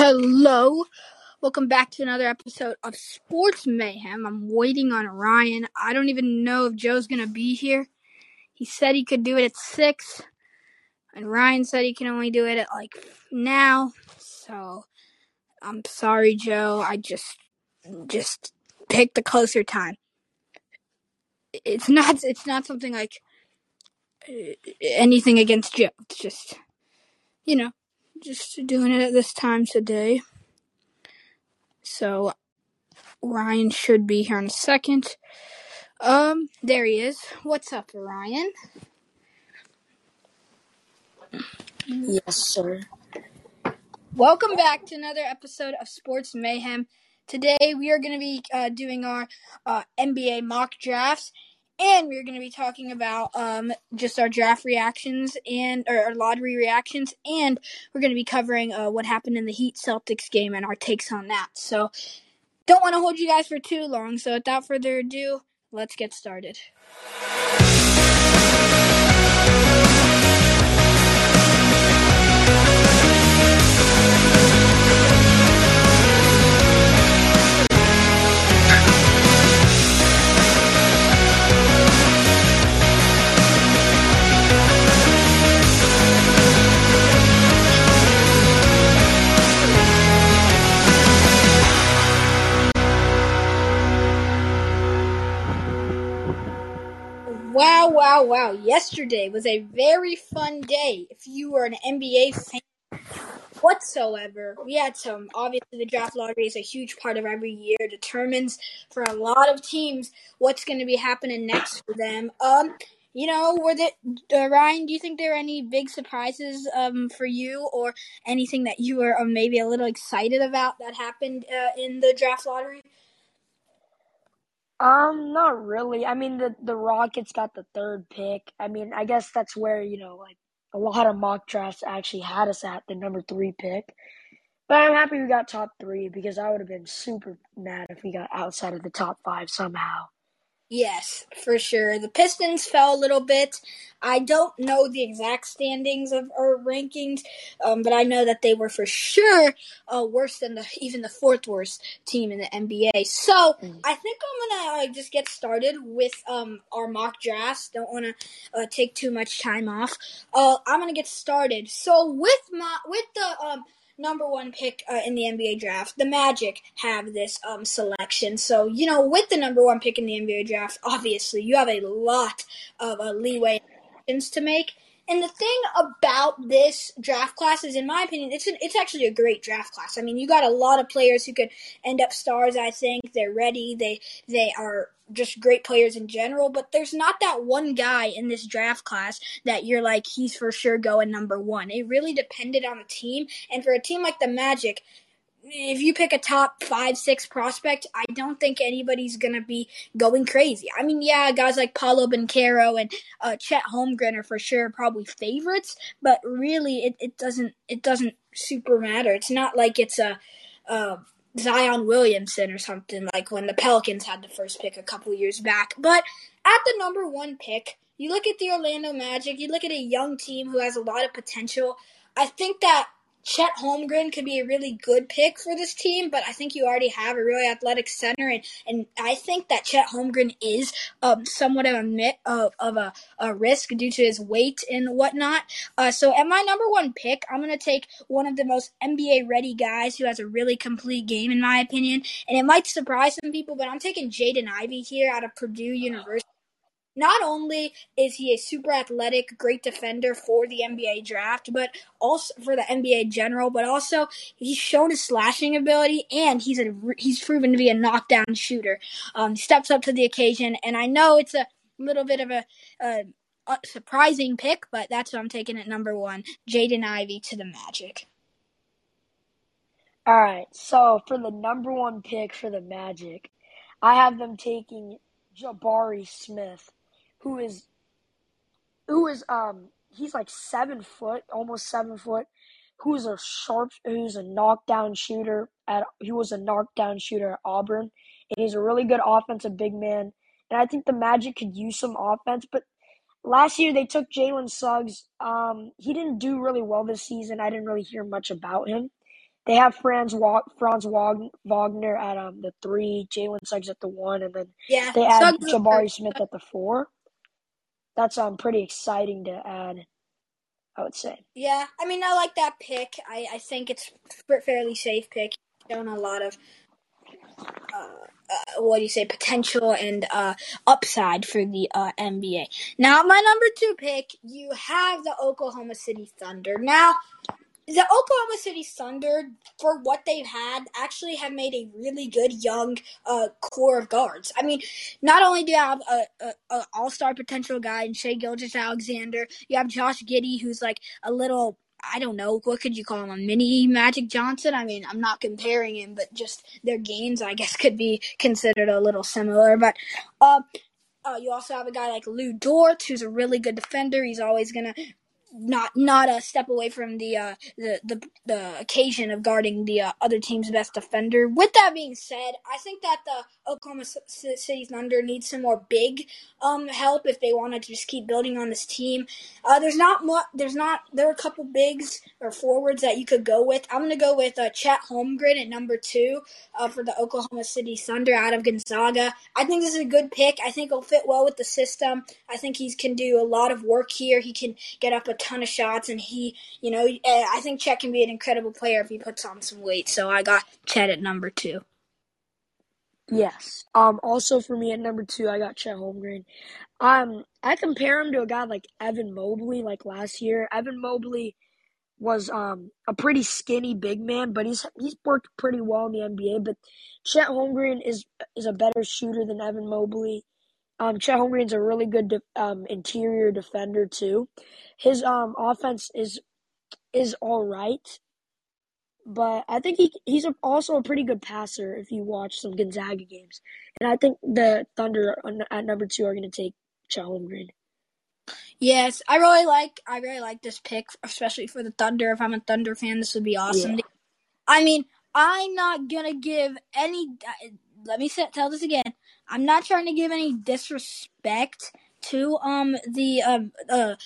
Hello, welcome back to another episode of Sports Mayhem. I'm waiting on Ryan. I don't even know if Joe's gonna be here. He said he could do it at six, and Ryan said he can only do it at like now. So I'm sorry, Joe. I just just picked a closer time. It's not it's not something like uh, anything against Joe. It's just you know just doing it at this time today. So Ryan should be here in a second. Um, there he is. What's up, Ryan? Yes, sir. Welcome back to another episode of Sports Mayhem. Today we are going to be uh, doing our uh, NBA mock drafts, and we're going to be talking about um, just our draft reactions and or our lottery reactions, and we're going to be covering uh, what happened in the Heat Celtics game and our takes on that. So, don't want to hold you guys for too long. So, without further ado, let's get started. Wow. Yesterday was a very fun day. If you were an NBA fan whatsoever, we had some. Obviously, the draft lottery is a huge part of every year, determines for a lot of teams what's going to be happening next for them. Um, you know, were there, uh, Ryan, do you think there are any big surprises um, for you or anything that you were um, maybe a little excited about that happened uh, in the draft lottery? Um, not really. I mean, the the Rockets got the third pick. I mean, I guess that's where you know, like a lot of mock drafts actually had us at the number three pick. But I'm happy we got top three because I would have been super mad if we got outside of the top five somehow. Yes, for sure. The Pistons fell a little bit. I don't know the exact standings of our rankings, um, but I know that they were for sure uh, worse than the even the fourth worst team in the NBA. So Mm. I think Gonna uh, just get started with um, our mock drafts. Don't want to uh, take too much time off. Uh, I'm gonna get started. So with my with the um, number one pick uh, in the NBA draft. The Magic have this um, selection. So, you know, with the number one pick in the NBA draft, obviously you have a lot of uh, leeway to make. And the thing about this draft class is, in my opinion, it's an, it's actually a great draft class. I mean, you got a lot of players who could end up stars. I think they're ready. They they are just great players in general. But there's not that one guy in this draft class that you're like he's for sure going number one. It really depended on the team, and for a team like the Magic, if you pick a top five, six prospect, I don't think anybody's gonna be going crazy. I mean, yeah, guys like Paolo Banchero and uh, Chet Holmgren are for sure probably favorites, but really, it, it doesn't it doesn't super matter. It's not like it's a, a Zion Williamson or something like when the Pelicans had the first pick a couple years back. But at the number one pick, you look at the Orlando Magic. You look at a young team who has a lot of potential. I think that Chet Holmgren could be a really good pick for this team, but I think you already have a really athletic center, and, and I think that Chet Holmgren is um, somewhat of a mit, of, of a, a risk due to his weight and whatnot. Uh, so at my number one pick, I'm going to take one of the most NBA ready guys who has a really complete game, in my opinion, and it might surprise some people, but I'm taking Jaden Ivey here out of Purdue University. Not only is he a super athletic, great defender for the NBA draft, but also for the NBA general, but also he's shown his slashing ability and he's a he's proven to be a knockdown shooter. Um, steps up to the occasion, and I know it's a little bit of a, a, a surprising pick, but that's what I'm taking at number one. Jaden Ivey to the Magic. All right, so for the number one pick for the Magic, I have them taking Jabari Smith, who is who is um he's like seven foot, almost seven foot. Who's a sharp, who's a knockdown shooter at he was a knockdown shooter at Auburn, and he's a really good offensive big man. And I think the Magic could use some offense, but last year they took Jalen Suggs. Um, he didn't do really well this season. I didn't really hear much about him. they have Franz Wa- Franz Wag- Wagner at um the three, Jalen Suggs at the one, and then Yeah, they add Suggs Jabari Smith at the four. That's um pretty exciting to add. I would say. Yeah, I mean, I like that pick. I, I think it's fairly safe pick. Shown a lot of, uh, uh, what do you say, potential and uh, upside for the uh, NBA. Now, my number two pick, you have the Oklahoma City Thunder. Now, the Oklahoma City Thunder, for what they've had, actually have made a really good young uh, core of guards. I mean, not only do you have a, a, a all star potential guy in Shai Gilgeous-Alexander, you have Josh Giddey, who's like a little. I don't know what could you call him a mini Magic Johnson. I mean, I'm not comparing him, but just their games, I guess, could be considered a little similar. But uh, uh, you also have a guy like Lu Dort, who's a really good defender. He's always gonna not not a step away from the uh, the, the the occasion of guarding the uh, other team's best defender. With that being said, I think that the Oklahoma City Thunder needs some more big um, help if they want to just keep building on this team. Uh, there's not. There's not. There are a couple bigs or forwards that you could go with. I'm gonna go with uh, Chet Holmgren at number two uh, for the Oklahoma City Thunder out of Gonzaga. I think this is a good pick. I think he'll fit well with the system. I think he can do a lot of work here. He can get up a ton of shots, and he, you know, uh, I think Chet can be an incredible player if he puts on some weight. So I got Chet at number two. Yes. Um. Also for me at number two, I got Chet Holmgren. Um. I compare him to a guy like Evan Mobley, like last year. Evan Mobley was um a pretty skinny big man, but he's he's worked pretty well in the NBA. But Chet Holmgren is is a better shooter than Evan Mobley. Um, Chet Holmgren's a really good de- um interior defender too. His um offense is is all right, but I think he he's a, also a pretty good passer if you watch some Gonzaga games. And I think the Thunder at number two are going to take Chet Holmgren. Yes, I really like I really like this pick, especially for the Thunder. If I'm a Thunder fan, this would be awesome. Yeah. I mean, I'm not gonna give any. Let me tell this again. I'm not trying to give any disrespect to um the um uh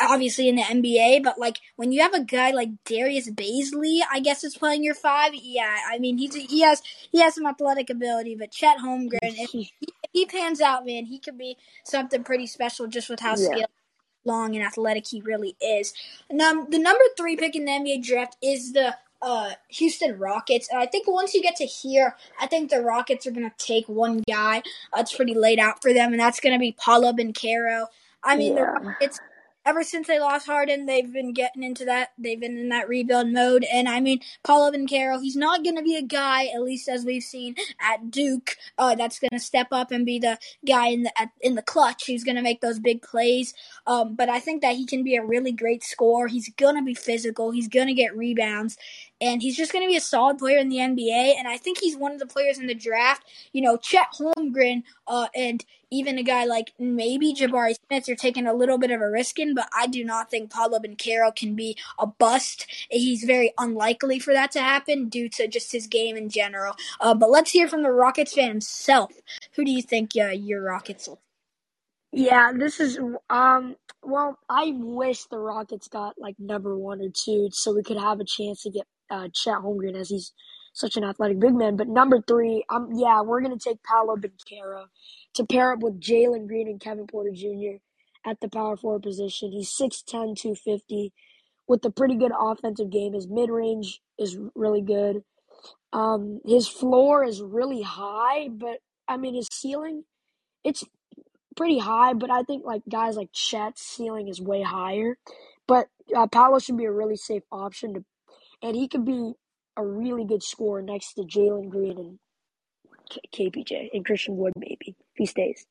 obviously in the NBA, but like when you have a guy like Darius Bazley, I guess is playing your five. Yeah, I mean he's he has he has some athletic ability, but Chet Holmgren, if he, if he pans out, man, he could be something pretty special just with how Yeah. skilled long and athletic he really is. Num- the number three pick in the NBA draft is the uh, Houston Rockets, and I think once you get to here, I think the Rockets are gonna take one guy. It's pretty laid out for them, and that's gonna be Paolo Banchero. I mean, the Rockets. Ever since they lost Harden, they've been getting into that. They've been in that rebuild mode, and I mean, Paolo Banchero, he's not going to be a guy, at least as we've seen at Duke, uh, that's going to step up and be the guy in the at, in the clutch. He's going to make those big plays. Um, but I think that he can be a really great scorer. He's going to be physical. He's going to get rebounds. And he's just going to be a solid player in the NBA. And I think he's one of the players in the draft. You know, Chet Holmgren uh, and even a guy like maybe Jabari Smith, you're taking a little bit of a risk in, but I do not think Pablo Banchero can be a bust. He's very unlikely for that to happen due to just his game in general. Uh, but let's hear from the Rockets fan himself. Who do you think uh, your Rockets will Yeah, this is um. Well, I wish the Rockets got like number one or two, so we could have a chance to get uh, Chet Holmgren as he's such an athletic big man. But number three, um, yeah, we're gonna take Paolo Banchero to pair up with Jalen Green and Kevin Porter Jr. at the power forward position. He's 6'10", 250, with a pretty good offensive game. His mid range is really good. Um, his floor is really high, but I mean his ceiling, it's pretty high, but I think like guys like Chet's ceiling is way higher. But uh, Paolo should be a really safe option to, and he could be a really good scorer next to Jalen Green and K- KPJ and Christian Wood maybe if he stays.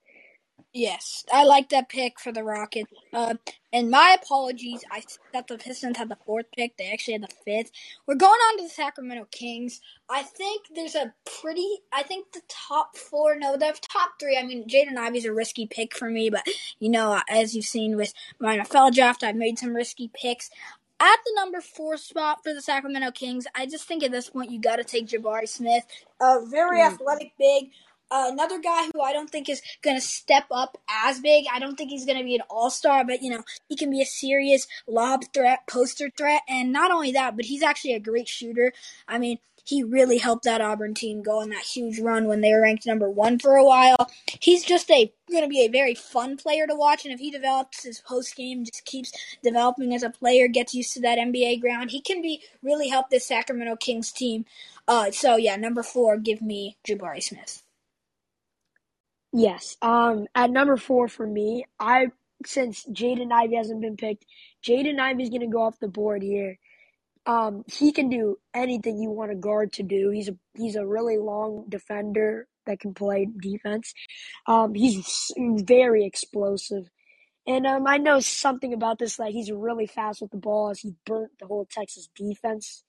Yes, I like that pick for the Rockets. Uh, and my apologies, I thought the Pistons had the fourth pick. They actually had the fifth. We're going on to the Sacramento Kings. I think there's a pretty. I think the top four. No, the top three. I mean, Jaden Ivey's a risky pick for me, but you know, as you've seen with my NFL draft, I've made some risky picks. At the number four spot for the Sacramento Kings, I just think at this point you got to take Jabari Smith, a very Mm. athletic big Uh, another guy who I don't think is going to step up as big. I don't think he's going to be an all star, but you know he can be a serious lob threat, poster threat, and not only that, but he's actually a great shooter. I mean, he really helped that Auburn team go on that huge run when they were ranked number one for a while. He's just a going to be a very fun player to watch, and if he develops his post game, just keeps developing as a player, gets used to that NBA ground, he can be really help this Sacramento Kings team. Uh, so yeah, number four, give me Jabari Smith. Yes. Um, at number four for me, I since Jaden Ivey hasn't been picked, Jaden Ivey's gonna go off the board here. Um, he can do anything you want a guard to do. He's a he's a really long defender that can play defense. Um, he's very explosive, and um, I know something about this. Like he's really fast with the ball, as he burnt the whole Texas defense.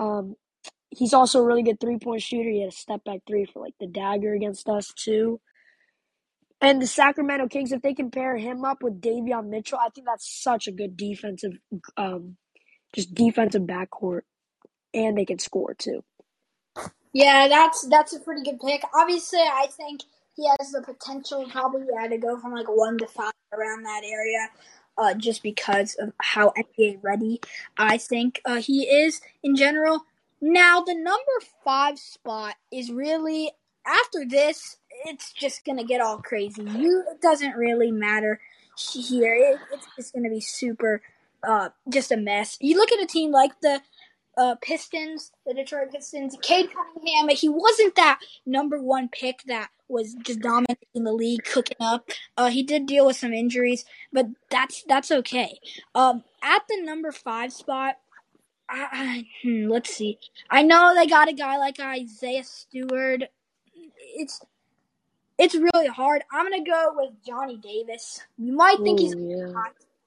Um, he's also a really good three point shooter. He had a step back three for like the dagger against us too. And the Sacramento Kings, if they can pair him up with Davion Mitchell, I think that's such a good defensive um, just defensive backcourt, and they can score too. Yeah, that's that's a pretty good pick. Obviously, I think he has the potential probably yeah, to go from like one to five around that area, uh, just because of how NBA ready I think uh, he is in general. Now, the number five spot is really after this. It's just gonna get all crazy. You it doesn't really matter here. It, it's just gonna be super uh, just a mess. You look at a team like the uh, Pistons, the Detroit Pistons. Cade Cunningham, he wasn't that number one pick that was just dominating the league, cooking up. Uh, he did deal with some injuries, but that's that's okay. Um, at the number five spot, I, I, hmm, let's see. I know they got a guy like Isaiah Stewart. It's it's really hard. I'm gonna go with Johnny Davis. You might think Ooh, he's yeah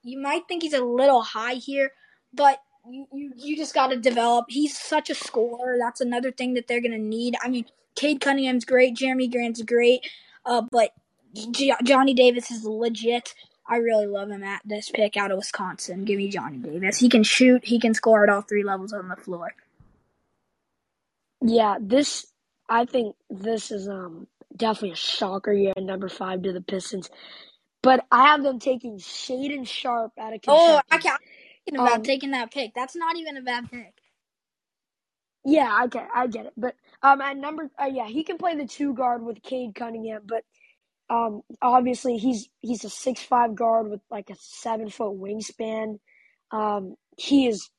you might think he's a little high here, but you, you, you just got to develop. He's such a scorer. That's another thing that they're going to need. I mean, Cade Cunningham's great. Jerami Grant's great. Uh, but J- Johnny Davis is legit. I really love him at this pick out of Wisconsin. Give me Johnny Davis. He can shoot. He can score at all three levels on the floor. Yeah, this I think this is um definitely a shocker year number five to the Pistons. But I have them taking Shaedon Sharpe out of Kentucky. Oh, I can't. Thinking about um, taking that pick. That's not even a bad pick. Yeah, I get, I get it. But um, at number, uh, yeah, he can play the two guard with Cade Cunningham. But um, obviously he's he's a six five guard with like a seven foot wingspan. Um, he is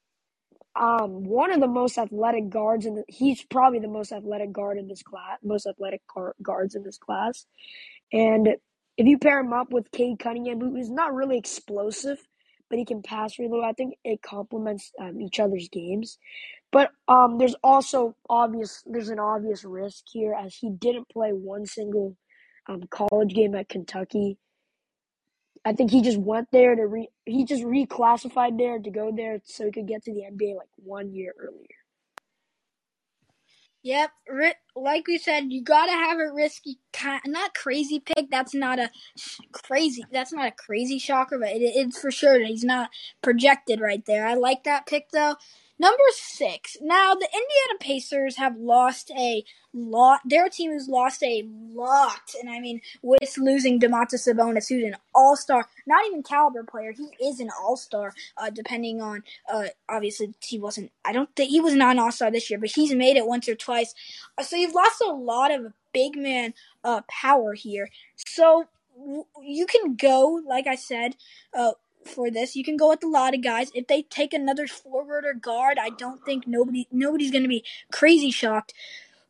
um one of the most athletic guards in the. He's probably the most athletic guard in this class, most athletic guards in this class, and if you pair him up with Cade Cunningham, who is not really explosive, but he can pass really well, I think it complements um, each other's games. But um, there's also obvious there's an obvious risk here as he didn't play one single um, college game at Kentucky. I think he just went there to re he just reclassified there to go there so he could get to the NBA like one year earlier. Yep, like we said, you gotta have a risky, kind, not crazy pick. That's not a crazy. That's not a crazy shocker, but it, it's for sure that he's not projected right there. I like that pick though. Number six. Now the Indiana Pacers have lost a lot. Their team has lost a lot, and I mean with losing Domantas Sabonis, who's an All Star, not even caliber player. He is an All Star. Uh, depending on, uh, obviously he wasn't. I don't think he was not an All Star this year, but he's made it once or twice. Uh, so you've lost a lot of big man uh, power here. So you can go, like I said, uh, for this. You can go with a lot of guys. If they take another forward or guard, I don't think nobody nobody's going to be crazy shocked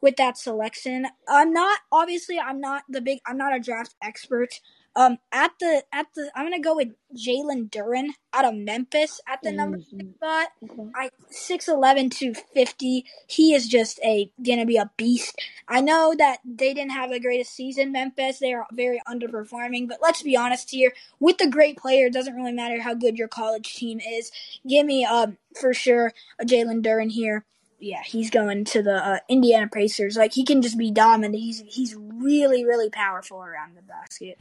with that selection. I'm not obviously I'm not the big I'm not a draft expert. Um, at the at the I'm gonna go with Jalen Duren out of Memphis at the number mm-hmm. spot. Okay. I six eleven to fifty. He is just a gonna be a beast. I know that they didn't have the greatest season, Memphis. They are very underperforming, but let's be honest here. With the great player, it doesn't really matter how good your college team is. Give me um for sure a Jalen Duren here yeah, he's going to the uh, Indiana Pacers. Like he can just be dominant. He's he's really really powerful around the basket.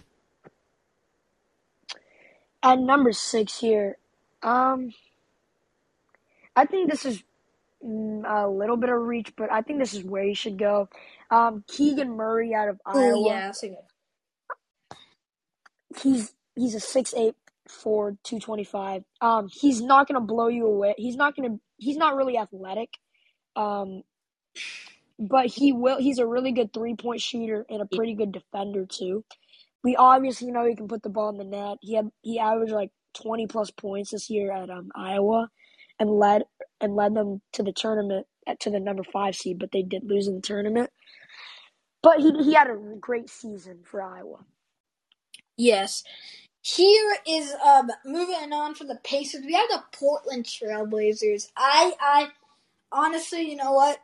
At number six here, um, I think this is mm, a little bit of reach, but I think this is where he should go. Um, Keegan Murray out of Oh Iowa. yeah, that's a good. He's he's a six eight four two twenty five. Um, he's not gonna blow you away. He's not gonna. He's not really athletic. Um, but he will. He's a really good three point shooter and a pretty good defender too. We obviously know he can put the ball in the net. He had he averaged like twenty plus points this year at um Iowa, and led and led them to the tournament to the number five seed, but they did lose in the tournament. But he he had a great season for Iowa. Yes. Here is um moving on for the Pacers. We have the Portland Trailblazers. I I honestly, you know what?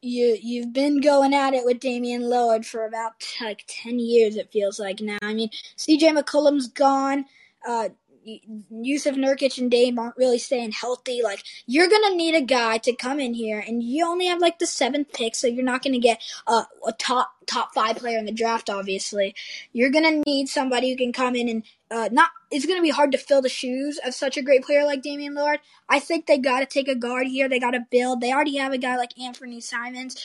You you've been going at it with Damian Lillard for about like ten years. It feels like now. I mean, C.J. McCollum's gone. Uh, Jusuf Nurkic and Dame aren't really staying healthy. Like you're gonna need a guy to come in here, and you only have like the seventh pick, so you're not gonna get uh, a top top five player in the draft. Obviously, you're gonna need somebody who can come in and uh, not. It's gonna be hard to fill the shoes of such a great player like Damian Lillard. I think they got to take a guard here. They got to build. They already have a guy like Anthony Simons.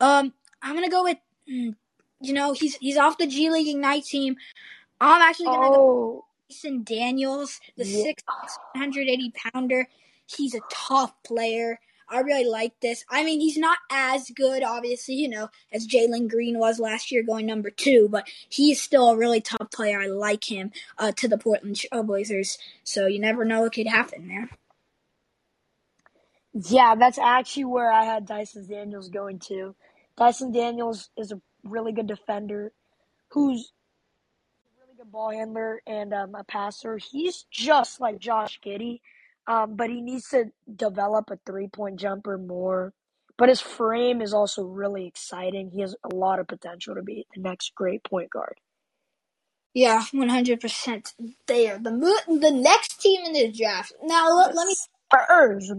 Um, I'm gonna go with. mm, You know, he's he's off the G League Ignite team. I'm actually gonna go Oh, Dyson Daniels, the yeah. six hundred eighty pounder. He's a tough player. I really like this. I mean, he's not as good, obviously, you know, as Jalen Green was last year, going number two, but he's still a really tough player. I like him uh, to the Portland Trailblazers. So you never know what could happen there. Yeah, that's actually where I had Dyson Daniels going to. Dyson Daniels is a really good defender who's a really good ball handler and um, a passer. He's just like Josh Giddey, um, but he needs to develop a three point jumper more. But his frame is also really exciting. He has a lot of potential to be the next great point guard. Yeah, one hundred percent there. The mo- the next team in the draft. Now let, let me. Spurs.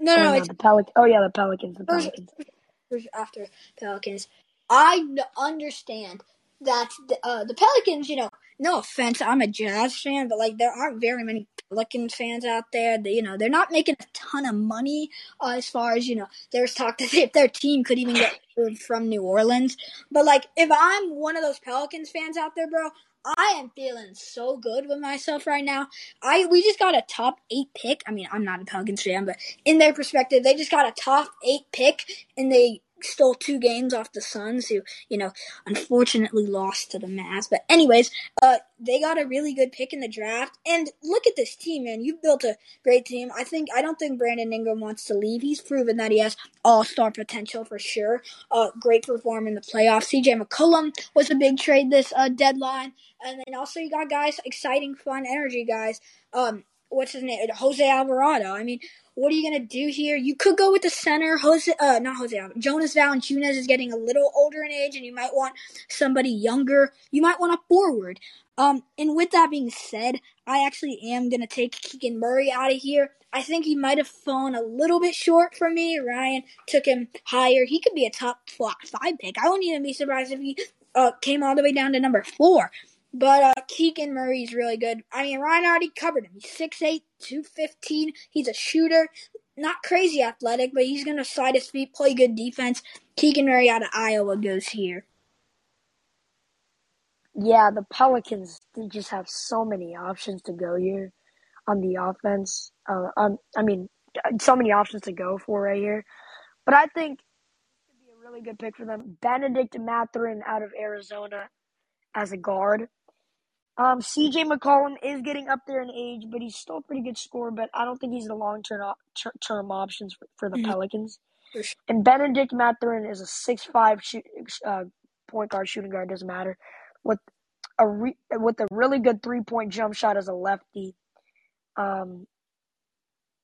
No, Oh, no, no, it's the Pelic- Oh yeah, the Pelicans. The Pelicans. after Pelicans. I understand that the, uh, the Pelicans, you know, no offense, I'm a Jazz fan, but like there aren't very many Pelicans fans out there. They, you know, they're not making a ton of money uh, as far as you know. There's talk that if their team could even get from New Orleans, but like if I'm one of those Pelicans fans out there, bro. I am feeling so good with myself right now. I we just got a top eight pick. I mean, I'm not a Pelicans fan, but in their perspective, they just got a top eight pick, and they stole two games off the Suns, who you know unfortunately lost to the Mavs. But anyways, uh, they got a really good pick in the draft, and look at this team, man. You've built a great team. I think I don't think Brandon Ingram wants to leave. He's proven that he has all star potential for sure. Uh, great perform in the playoffs. CJ McCollum was a big trade this uh, deadline, and then also you got guys exciting, fun, energy guys. Um, what's his name? Jose Alvarado. I mean, what are you gonna do here? You could go with the center, Jose, uh, not Jose. Jonas Valanciunas is getting a little older in age, and you might want somebody younger. You might want a forward. Um, and with that being said, I actually am gonna take Keegan Murray out of here. I think he might have fallen a little bit short for me. Ryan took him higher. He could be a top five pick. I wouldn't even be surprised if he uh, came all the way down to number four. But uh, Keegan Murray's really good. I mean, Ryan already covered him. He's 6'8", 215. He's a shooter. Not crazy athletic, but he's going to slide his feet, play good defense. Keegan Murray out of Iowa goes here. Yeah, the Pelicans they just have so many options to go here on the offense. Uh, um, I mean, so many options to go for right here. But I think this could be a really good pick for them. Benedict Mathurin out of Arizona as a guard. Um, CJ McCollum is getting up there in age, but he's still a pretty good scorer. But I don't think he's the long term term options for, for the Mhm. Pelicans. Sure. And Benedict Mathurin is a six five shoot, uh, point guard, shooting guard doesn't matter. With a re- with a really good three point jump shot as a lefty. Um,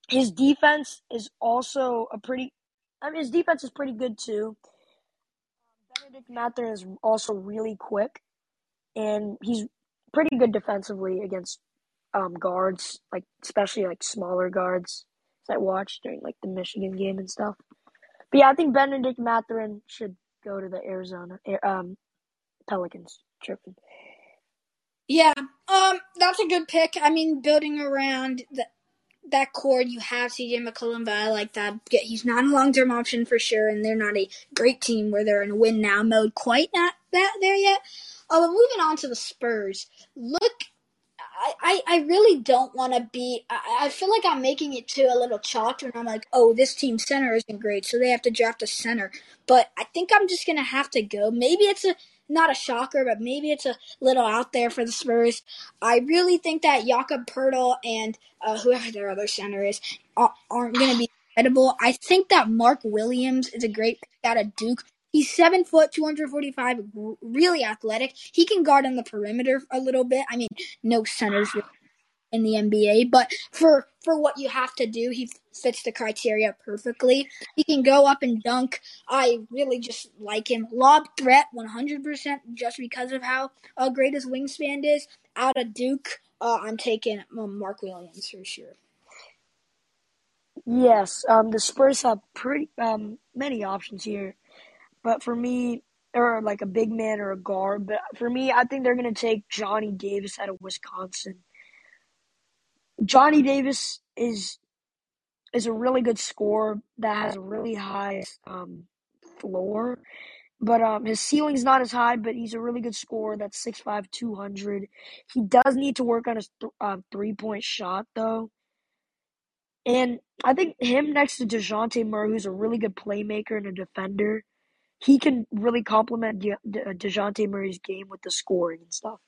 his defense is also a pretty. I mean, his defense is pretty good too. Benedict Mathurin is also really quick, and he's pretty good defensively against um, guards, like especially like smaller guards that I watched during like the Michigan game and stuff. But yeah, I think Benedict Mathurin should go to the Arizona um, Pelicans. Tripping. Yeah, um, that's a good pick. I mean, building around the that cord, you have CJ McCollum, but I like that. He's not a long term option for sure, and they're not a great team where they're in a win now mode quite not that there yet. Uh, but moving on to the Spurs, look I, I really don't want to be. I, I feel like I'm making it to a little chalk and I'm like, oh, this team center isn't great, so they have to draft a center. But I think I'm just gonna have to go. Maybe it's a not a shocker, but maybe it's a little out there for the Spurs. I really think that Jakob Poeltl and uh, whoever their other center is aren't going to be. I think that Mark Williams is a great pick out of Duke. He's seven foot, 245, really athletic. He can guard on the perimeter a little bit. I mean, no centers in the NBA, but for for what you have to do, he fits the criteria perfectly. He can go up and dunk. I really just like him. Lob threat, 100%, just because of how uh, great his wingspan is. Out of Duke, uh, I'm taking um, Mark Williams for sure. Yes, um, the Spurs have pretty um, many options here. But for me, or like a big man or a guard. But for me, I think they're going to take Johnny Davis out of Wisconsin. Johnny Davis is is a really good scorer that has a really high um, floor. But um, his ceiling's not as high, but he's a really good scorer. That's 6'5", 200. He does need to work on his th- uh, three-point shot, though. And I think him next to DeJounte Murray, who's a really good playmaker and a defender, he can really complement De- De- Dejounte Murray's game with the scoring and stuff.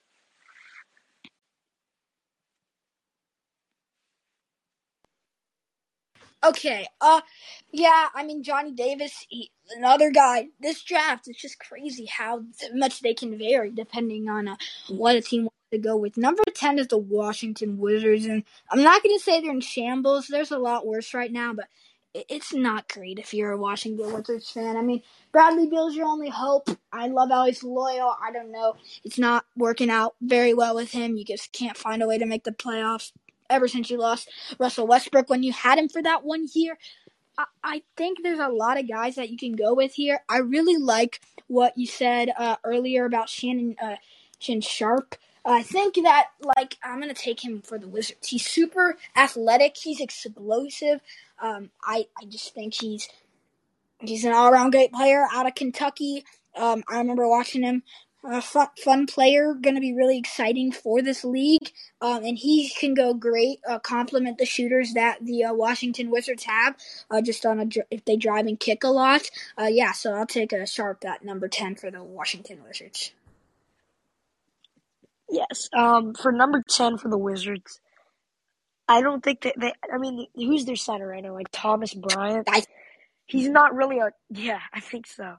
Okay. Uh, yeah. I mean, Johnny Davis, he, another guy. This draft is just crazy how much they can vary depending on uh, what a team wants to go with. Number ten is the Washington Wizards, and I'm not going to say they're in shambles. There's a lot worse right now, but it's not great if you're a Washington Wizards fan. I mean, Bradley Beal's your only hope. I love how he's loyal. I don't know. It's not working out very well with him. You just can't find a way to make the playoffs ever since you lost Russell Westbrook when you had him for that one year. I, think there's a lot of guys that you can go with here. I really like what you said uh, earlier about Shaedon uh, Shaedon Sharpe. I think that like I'm gonna take him for the Wizards. He's super athletic. He's explosive. Um, I I just think he's he's an all around great player out of Kentucky. Um, I remember watching him. A fun, fun player, going to be really exciting for this league, um, and he can go great. Uh, complement the shooters that the uh, Washington Wizards have, uh, just on a if they drive and kick a lot. Uh, yeah, so I'll take a sharp at number ten for the Washington Wizards. Yes. Um, for number ten for the Wizards, I don't think that they. I mean, who's their center right now? Like Thomas Bryant. I, he's not really a. Yeah, I think so.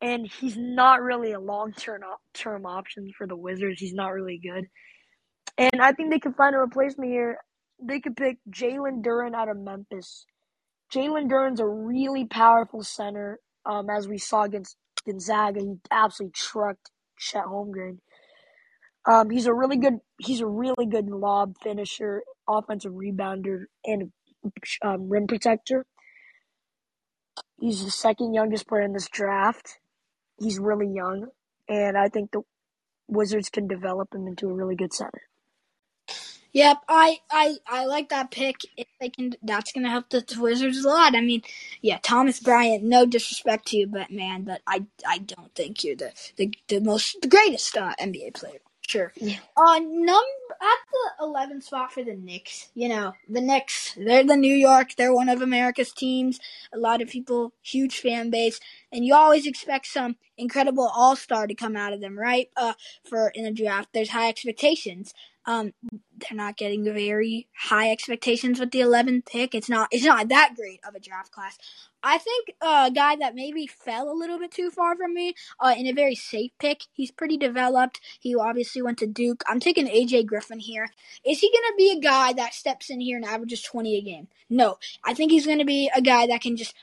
And he's not really a long term term option for the Wizards. He's not really good. And I think they could find a replacement here. They could pick Jalen Duren out of Memphis. Jalen Duren's a really powerful center. Um, as we saw against Gonzaga, he absolutely trucked Chet Holmgren. Um, he's a really good he's a really good lob finisher, offensive rebounder, and um, rim protector. He's the second youngest player in this draft. He's really young, and I think the Wizards can develop him into a really good center. Yep, I, I I like that pick. If they can, that's gonna help the Wizards a lot. I mean, yeah, Thomas Bryant. No disrespect to you, but man, but I I don't think you're the the, the most the greatest uh, NBA player. Sure. Yeah. Uh, number at the 11th spot for the Knicks. You know, the Knicks. They're the New York. They're one of America's teams. A lot of people, huge fan base, and you always expect some incredible All Star to come out of them, right? Uh, for in a draft, there's high expectations. Um, they're not getting very high expectations with the 11th pick. It's not it's not that great of a draft class. I think a guy that maybe fell a little bit too far from me uh, in a very safe pick. He's pretty developed. He obviously went to Duke. I'm taking AJ Griffin here. Is he going to be a guy that steps in here and averages 20 a game? No. I think he's going to be a guy that can just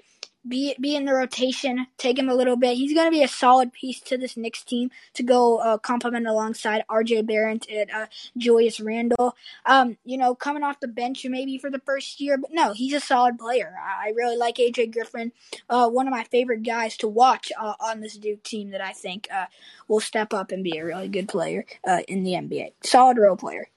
be be in the rotation, take him a little bit. He's going to be a solid piece to this Knicks team to go uh, complement alongside R.J. Barrett and uh, Julius Randle. Um, you know, coming off the bench maybe for the first year, but no, he's a solid player. I, I really like A.J. Griffin, uh, one of my favorite guys to watch uh, on this Duke team that I think uh, will step up and be a really good player uh, in the NBA. Solid role player.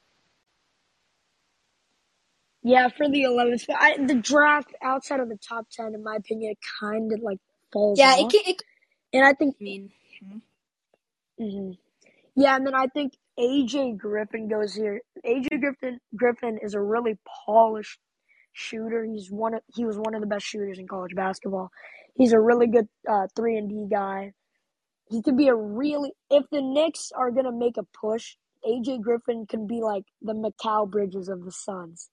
Yeah, for the 11th, I, the draft outside of the top 10, in my opinion, kind of like falls Yeah, off. it, can, it and I think, I mean, hmm yeah, and then I think AJ Griffin goes here. AJ Griffin Griffin is a really polished shooter. He's one of he was one of the best shooters in college basketball. He's a really good uh, three and D guy. He could be a really if the Knicks are gonna make a push, AJ Griffin can be like the Mikal Bridges of the Suns.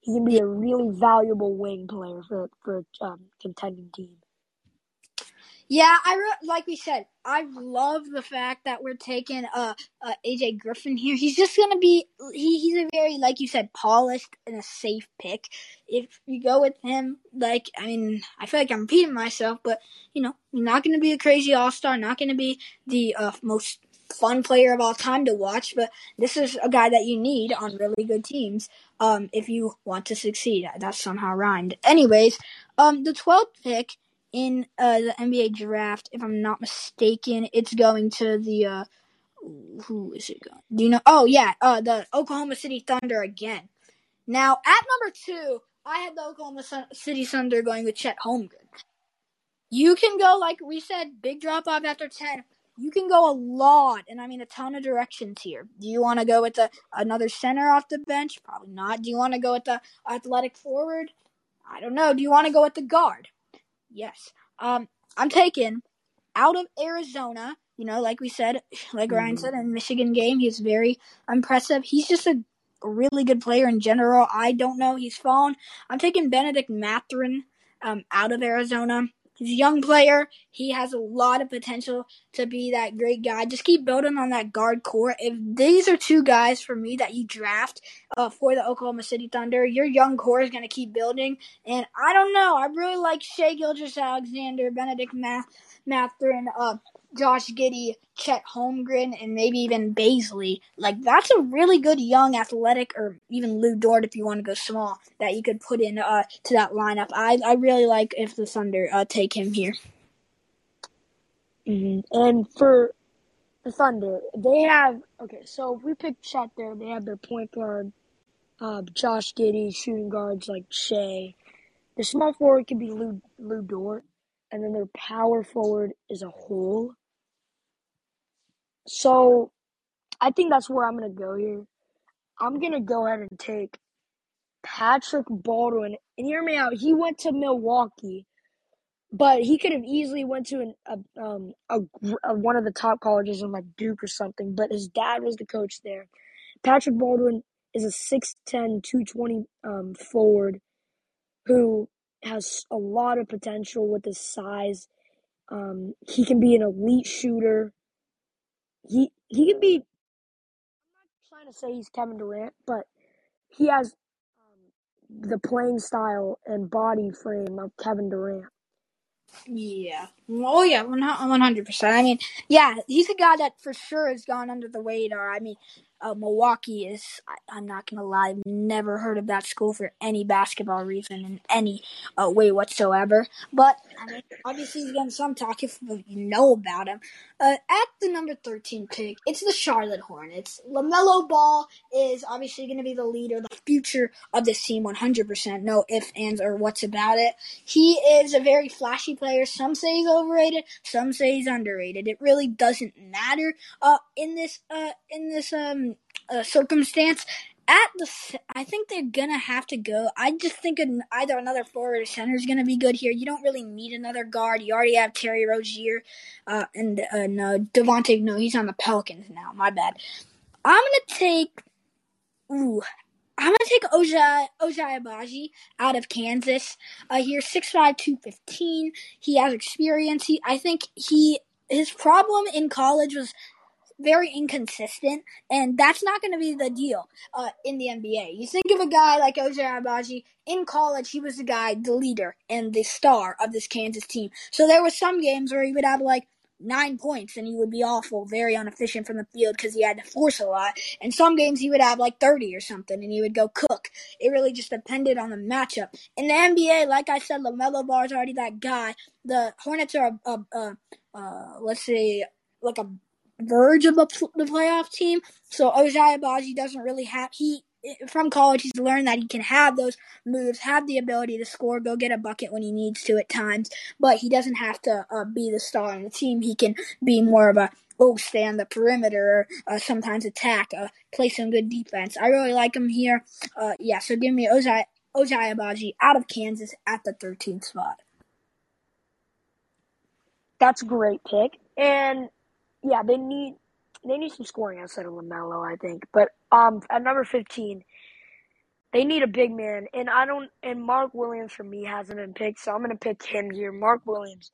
He can be a really valuable wing player for for a um, contending team. Yeah, I re- like we said, I love the fact that we're taking uh, uh AJ Griffin here. He's just gonna be he, he's a very like you said polished and a safe pick. If you go with him, like I mean, I feel like I'm repeating myself, but you know, not gonna be a crazy all star, not gonna be the uh, most fun player of all time to watch, but this is a guy that you need on really good teams. Um, if you want to succeed, that somehow rhymed. Anyways, um, the twelfth pick in uh, the NBA draft, if I'm not mistaken, it's going to the uh, who is it going? Do you know? Oh yeah, uh, the Oklahoma City Thunder again. Now at number two, I had the Oklahoma City Thunder going with Chet Holmgren. You can go like we said, big drop off after ten. You can go a lot, and I mean a ton of directions here. Do you want to go with the another center off the bench? Probably not. Do you want to go with the athletic forward? I don't know. Do you want to go with the guard? Yes. Um, I'm taking out of Arizona. You know, like we said, like Ryan Mhm. said in Michigan game, he's very impressive. He's just a really good player in general. I don't know. He's fallen. I'm taking Benedict Mathurin um, out of Arizona. He's a young player. He has a lot of potential to be that great guy. Just keep building on that guard core. If these are two guys for me that you draft uh, for the Oklahoma City Thunder, your young core is going to keep building. And I don't know. I really like Shai Gilgeous-Alexander, Benedict Math, Mathurin, uh, Josh Giddey, Chet Holmgren, and maybe even Bazley. Like that's a really good young athletic, or even Lu Dort if you want to go small, that you could put in uh, to that lineup. I I really like if the Thunder uh, take him here. hmm And for the Thunder, they have okay. So if we pick Chet there, they have their point guard, uh, Josh Giddey, shooting guards like Shai. The small forward could be Lou Lu Dort, and then their power forward is a hole. So I think that's where I'm gonna go here. I'm gonna go ahead and take Patrick Baldwin. And hear me out. He went to Milwaukee, but he could have easily went to an, a, um, a, a one of the top colleges in like Duke or something. But his dad was the coach there. Patrick Baldwin is a 6'10", 220 um, forward who has a lot of potential with his size. Um, he can be an elite shooter. He he can be. I'm not trying to say he's Kevin Durant, but he has um, the playing style and body frame of Kevin Durant. Yeah. Oh yeah, one hundred percent. I mean, yeah, he's a guy that for sure has gone under the radar. I mean, uh, Milwaukee is. I, am not gonna lie, I've never heard of that school for any basketball reason in any uh, way whatsoever. But I mean, obviously he's getting some talk if you know about him. Uh, at the number thirteen pick, it's the Charlotte Hornets. LaMelo Ball is obviously going to be the leader, the future of this team, one hundred percent. No ifs, ands, or what's about it. He is a very flashy player. Some say he's overrated, some say he's underrated. It really doesn't matter uh, in this uh, in this um, uh, circumstance. At the, I think they're gonna have to go. I just think an, either another forward or center is gonna be good here. You don't really need another guard. You already have Terry Rozier, uh, and uh, no Devontae. No, he's on the Pelicans now. My bad. I'm gonna take. Ooh, I'm gonna take Ochai Ochai Agbaji out of Kansas. Uh, here, 6'5", 215. He has experience. He, I think he his problem in college was very inconsistent, and that's not going to be the deal uh, in the NBA. You think of a guy like Ochai Agbaji in college, he was the guy, the leader, and the star of this Kansas team. So there were some games where he would have like nine points and he would be awful, very inefficient from the field because he had to force a lot. And some games he would have like 30 or something and he would go cook. It really just depended on the matchup. In the NBA, like I said, LaMelo Ball is already that guy. The Hornets are, a, a, a uh, let's say, like a verge of a, the playoff team. So Ochai Agbaji doesn't really have, he from college, he's learned that he can have those moves, have the ability to score, go get a bucket when he needs to at times, but he doesn't have to uh, be the star on the team. He can be more of a oh, stay on the perimeter, uh, sometimes attack, uh, play some good defense. I really like him here. Uh, yeah, so give me Ochai, Ochai Agbaji out of Kansas at the 13th spot. That's a great pick. And yeah, they need they need some scoring outside of LaMelo, I think. But um, at number 15, they need a big man, and I don't. And Mark Williams for me hasn't been picked, so I'm gonna pick him here. Mark Williams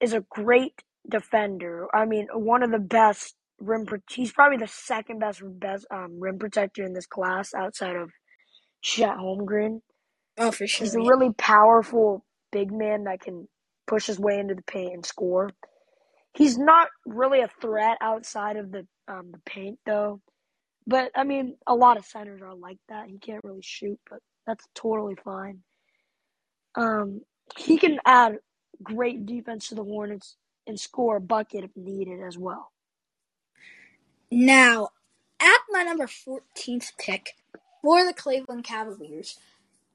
is a great defender. I mean, one of the best rim. He's probably the second best best um, rim protector in this class outside of Chet Holmgren. Oh, for sure. He's a really powerful big man that can push his way into the paint and score. He's not really a threat outside of the um, the paint though. But I mean, a lot of centers are like that. He can't really shoot, but that's totally fine. Um, he can add great defense to the Hornets and score a bucket if needed as well. Now, at my number 14th pick for the Cleveland Cavaliers,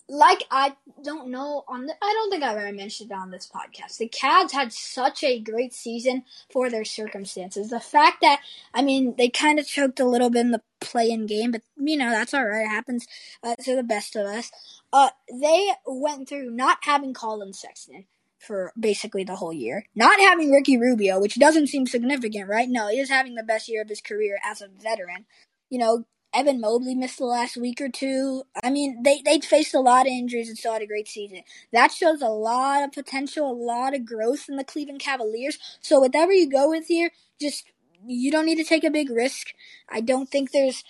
like I don't know on the, I don't think I've ever mentioned it on this podcast. The Cavs had such a great season for their circumstances. The fact that I mean they kind of choked a little bit in the play-in game, but you know that's all right. It happens uh, to the best of us. Uh, they went through not having Collin Sexton for basically the whole year, not having Ricky Rubio, which doesn't seem significant, right? No, he is having the best year of his career as a veteran. You know, Evan Mobley missed the last week or two. I mean, they they faced a lot of injuries and still had a great season. That shows a lot of potential, a lot of growth in the Cleveland Cavaliers. So whatever you go with here, just you don't need to take a big risk. I don't think there's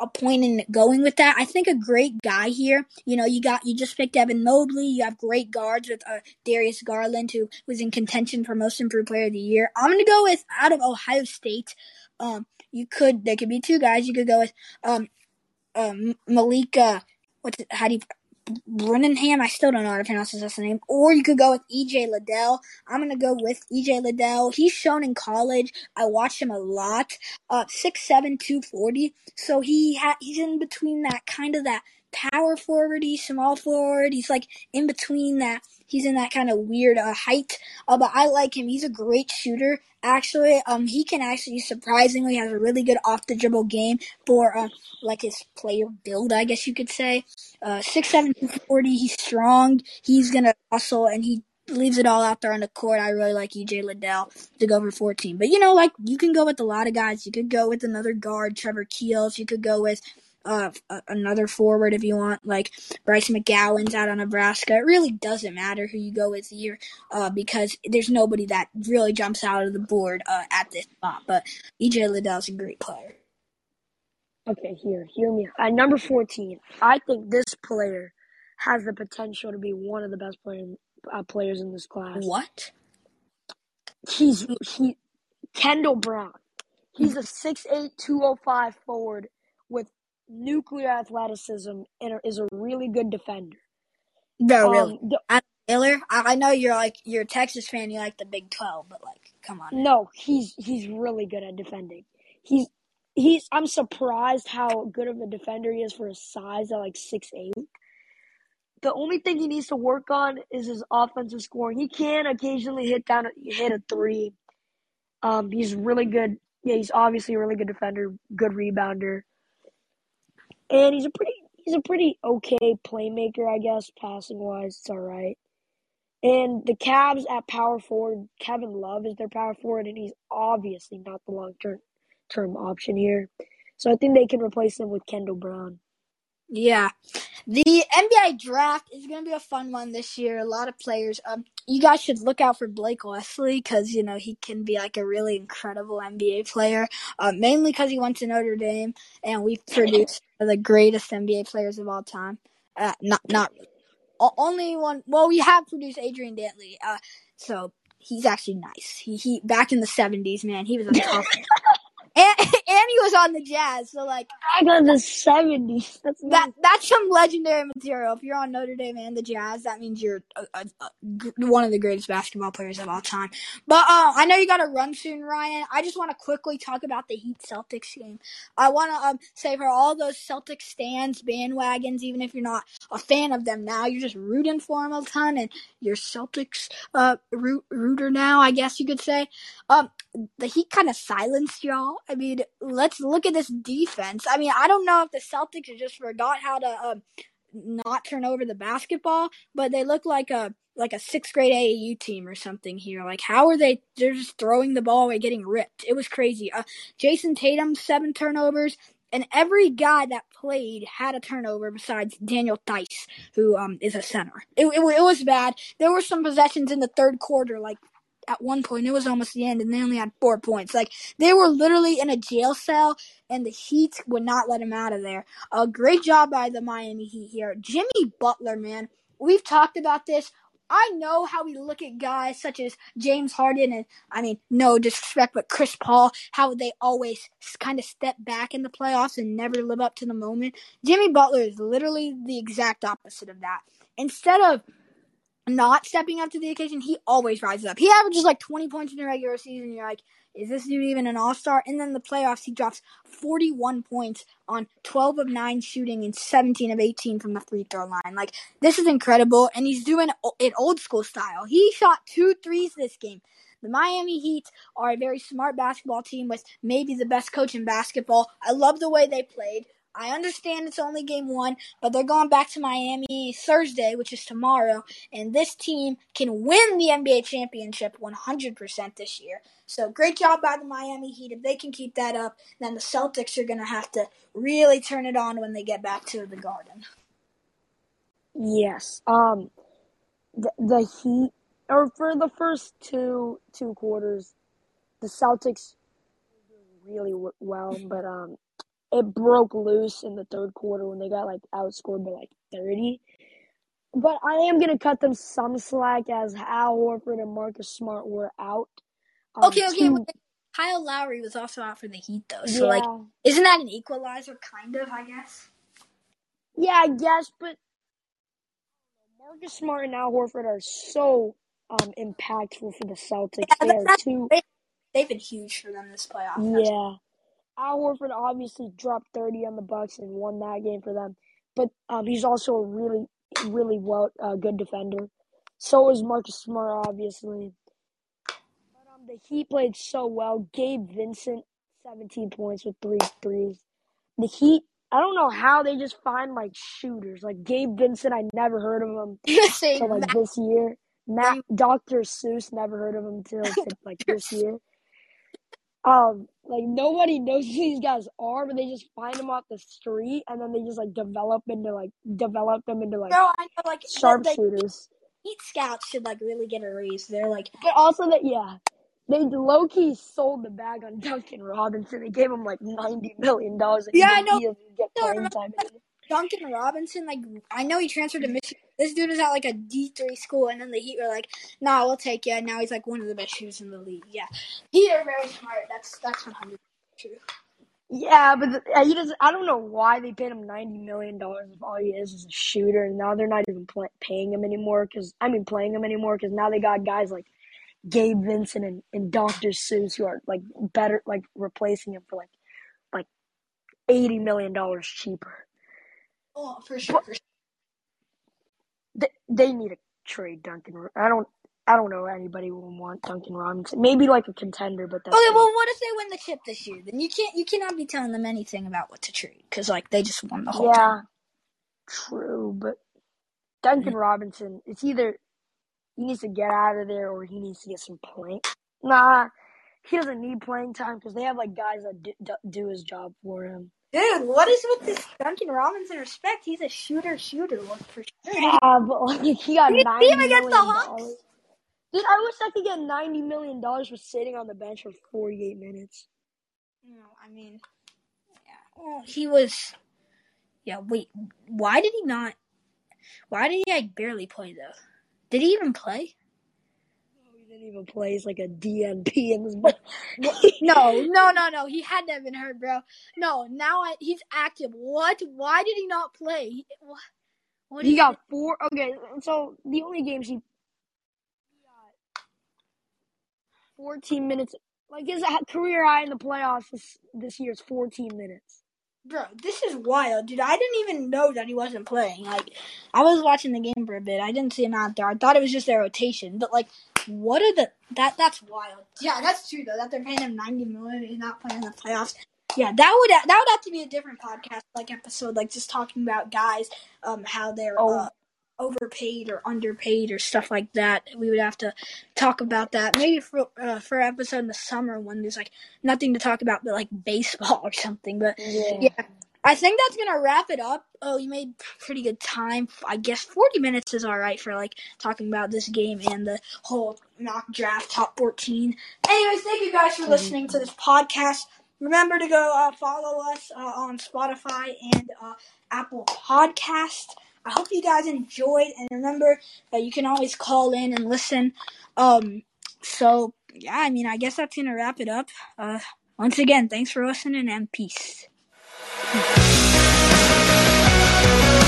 a, point in going with that. I think a great guy here. You know, you got you just picked Evan Mobley. You have great guards with uh, Darius Garland, who was in contention for Most Improved Player of the Year. I'm gonna go with out of Ohio State. Um, you could there could be two guys. You could go with um, um Malaki. What's how do you Brennanham? I still don't know how to pronounce his last name. Or you could go with EJ Liddell. I'm gonna go with EJ Liddell. He's shown in college. I watched him a lot. Uh, six seven two forty. So he ha- he's in between that kind of that power forward, he's small forward. He's like in between that. He's in that kind of weird uh, height. Uh, but I like him. He's a great shooter. Actually, um, he can actually surprisingly has a really good off the dribble game for uh, like his player build, I guess you could say. Uh, six seven forty. He's strong. He's gonna hustle and he leaves it all out there on the court. I really like EJ Liddell to go for 14. But you know, like you can go with a lot of guys. You could go with another guard, Trevor Keels. You could go with uh, another forward if you want, like Bryce McGowens out of Nebraska. It really doesn't matter who you go with here uh, because there's nobody that really jumps out of the board uh, at this spot. But EJ Liddell's a great player. Okay, here, hear me. At number 14, I think this player has the potential to be one of the best player, uh, players in this class. What? He's he Kendall Brown. He's a 6'8", 205 forward nuclear athleticism and is a really good defender. No, um, really. The, Miller, I, I know you're like you're a Texas fan. You like the Big Twelve, but like, come on. No, he's he's really good at defending. He's he's. I'm surprised how good of a defender he is for his size at like six eight. The only thing he needs to work on is his offensive scoring. He can occasionally hit down hit a three. Um, he's really good. Yeah, he's obviously a really good defender, good rebounder and he's a pretty he's a pretty okay playmaker, I guess, passing wise. It's all right. And the Cavs at power forward, Kevin Love is their power forward, and he's obviously not the long term term option here. So I think they can replace him with Kendall Brown. Yeah. The NBA draft is going to be a fun one this year. A lot of players. Um, you guys should look out for Blake Wesley because you know he can be like a really incredible NBA player. Uh, mainly because he went to Notre Dame, and we've produced the greatest NBA players of all time. Uh, not not only one. Well, we have produced Adrian Dantley. Uh, so he's actually nice. He he back in the seventies, man. He was a tough. And, and he was on the Jazz. So like I got the seventies. That's that nice. that's some legendary material. If you're on Notre Dame and the Jazz, that means you're a, a, a, one of the greatest basketball players of all time. But uh, I know you got to run soon, Ryan. I just want to quickly talk about the Heat Celtics game. I want to um, say for all those Celtics stands, bandwagons, even if you're not a fan of them now, you're just rooting for them a ton, and you're Celtics uh root, rooter now, I guess you could say. Um, the Heat kind of silenced y'all. I mean, let's look at this defense. I mean, I don't know if the Celtics just forgot how to um, not turn over the basketball, but they look like a like a sixth grade AAU team or something here. Like, how are they? They're just throwing the ball away, getting ripped. It was crazy. Uh, Jayson Tatum seven turnovers. And every guy that played had a turnover besides Daniel Theis, who um, is a center. It, it, it was bad. There were some possessions in the third quarter, like at one point it was almost the end and they only had four points. Like they were literally in a jail cell and the heat would not let them out of there. A great job by the miami heat here. Jimmy butler man. We've talked about this. I know how we look at guys such as James Harden and I mean no disrespect but Chris Paul how they always kind of step back in the playoffs and never live up to the moment. Jimmy Butler is literally the exact opposite of that. Instead of not stepping up to the occasion, he always rises up. He averages like 20 points in the regular season. You're like, is this dude even an all star? And then the playoffs, he drops 41 points on 12 of 9 shooting and 17 of 18 from the free throw line. Like, this is incredible. And he's doing it old school style. He shot two threes this game. The Miami Heat are a very smart basketball team with maybe the best coach in basketball. I love the way they played. I understand it's only game one, but they're going back to Miami Thursday, which is tomorrow, and this team can win the NBA championship 100% this year. So great job by the Miami Heat. If they can keep that up, then the Celtics are going to have to really turn it on when they get back to the Garden. Yes. Um, the, the Heat, or for the first two two quarters, the Celtics really well, but um, it broke loose in the third quarter when they got like outscored by like 30. But I am going to cut them some slack as Al Horford and Marcus Smart were out. Um, okay, okay. Two... Kyle Lowry was also out for the Heat, though. So, yeah. like, isn't that an equalizer, kind of, I guess? Yeah, I guess, but Marcus Smart and Al Horford are so um, impactful for the Celtics. Yeah, they are too. They've been huge for them this playoff. Yeah. Al Horford obviously dropped 30 on the Bucks and won that game for them, but um, he's also a really, really well uh, good defender. So is Marcus Smart, obviously. But um, the Heat played so well. Gabe Vincent, 17 points with three threes. The Heat, I don't know how they just find like shooters. Like Gabe Vincent, I never heard of him until like this year. Matt, Dr. Seuss, never heard of him until like this year. Um, like nobody knows who these guys are, but they just find them off the street, and then they just like develop into like develop them into like I know, like sharpshooters. Heat scouts should like really get a raise. They're like, but also that yeah, they low key sold the bag on Duncan Robinson. They gave him like ninety million dollars. Yeah, I know. Get playing time Duncan Robinson, like I know he transferred to Michigan. This dude is at like a D three school, and then the Heat were like, "Nah, we'll take you." And now he's like one of the best shooters in the league. Yeah, Heat are very smart. That's that's one hundred true. Yeah, but the, uh, he does. I don't know why they paid him ninety million dollars if all he is is a shooter, and now they're not even paying him anymore. Because I mean, playing him anymore because now they got guys like Gabe Vincent and, and Strus who are like better, like replacing him for like like eighty million dollars cheaper. Oh, for sure. But for sure. They, they need to trade Duncan. I don't. I don't know anybody will want Duncan Robinson. Maybe like a contender, but that's okay. Well, what if they win the chip this year? Then you can't. You cannot be telling them anything about what to trade because like they just won the whole. Yeah, time. true. But Duncan mm-hmm. Robinson, it's either he needs to get out of there or he needs to get some playing. Nah, he doesn't need playing time because they have like guys that do, do his job for him. Dude, what is with this Duncan Robinson respect? He's a shooter, shooter, for sure. Yeah, but like he got Did ninety against the Hawks? Dude, I wish I could get ninety million dollars for sitting on the bench for forty-eight minutes. No, I mean, yeah. Well, he was. Yeah. Wait. Why did he not? Why did he like barely play though? Did he even play? Didn't even play. He's like a DNP in this. No, no, no, no. He had to have been hurt, bro. No, now I, he's active. What? Why did he not play? He, what, what he got four. Okay, so the only games he, he got fourteen minutes. Like his career high in the playoffs this, this year is fourteen minutes. Bro, this is wild, dude. I didn't even know that he wasn't playing. Like, I was watching the game for a bit. I didn't see him out there. I thought it was just their rotation. But like, what are the that? That's wild. Yeah, that's true though. That they're paying him ninety million. He's not playing in the playoffs. Yeah, that would that would have to be a different podcast, like episode, like just talking about guys, um, how they're oh. uh, overpaid or underpaid or stuff like that. We would have to talk about that maybe for uh, for episode in the summer when there's like nothing to talk about but like baseball or something. But yeah. yeah. I think that's gonna wrap it up. Oh, you made pretty good time. I guess forty minutes is all right for like talking about this game and the whole mock draft top fourteen. Anyways, thank you guys for listening to this podcast. Remember to go uh, follow us uh, on Spotify and uh, Apple Podcast. I hope you guys enjoyed, and remember that you can always call in and listen. Um, so yeah, I mean, I guess that's gonna wrap it up. Uh, once again, thanks for listening and peace. Thank you.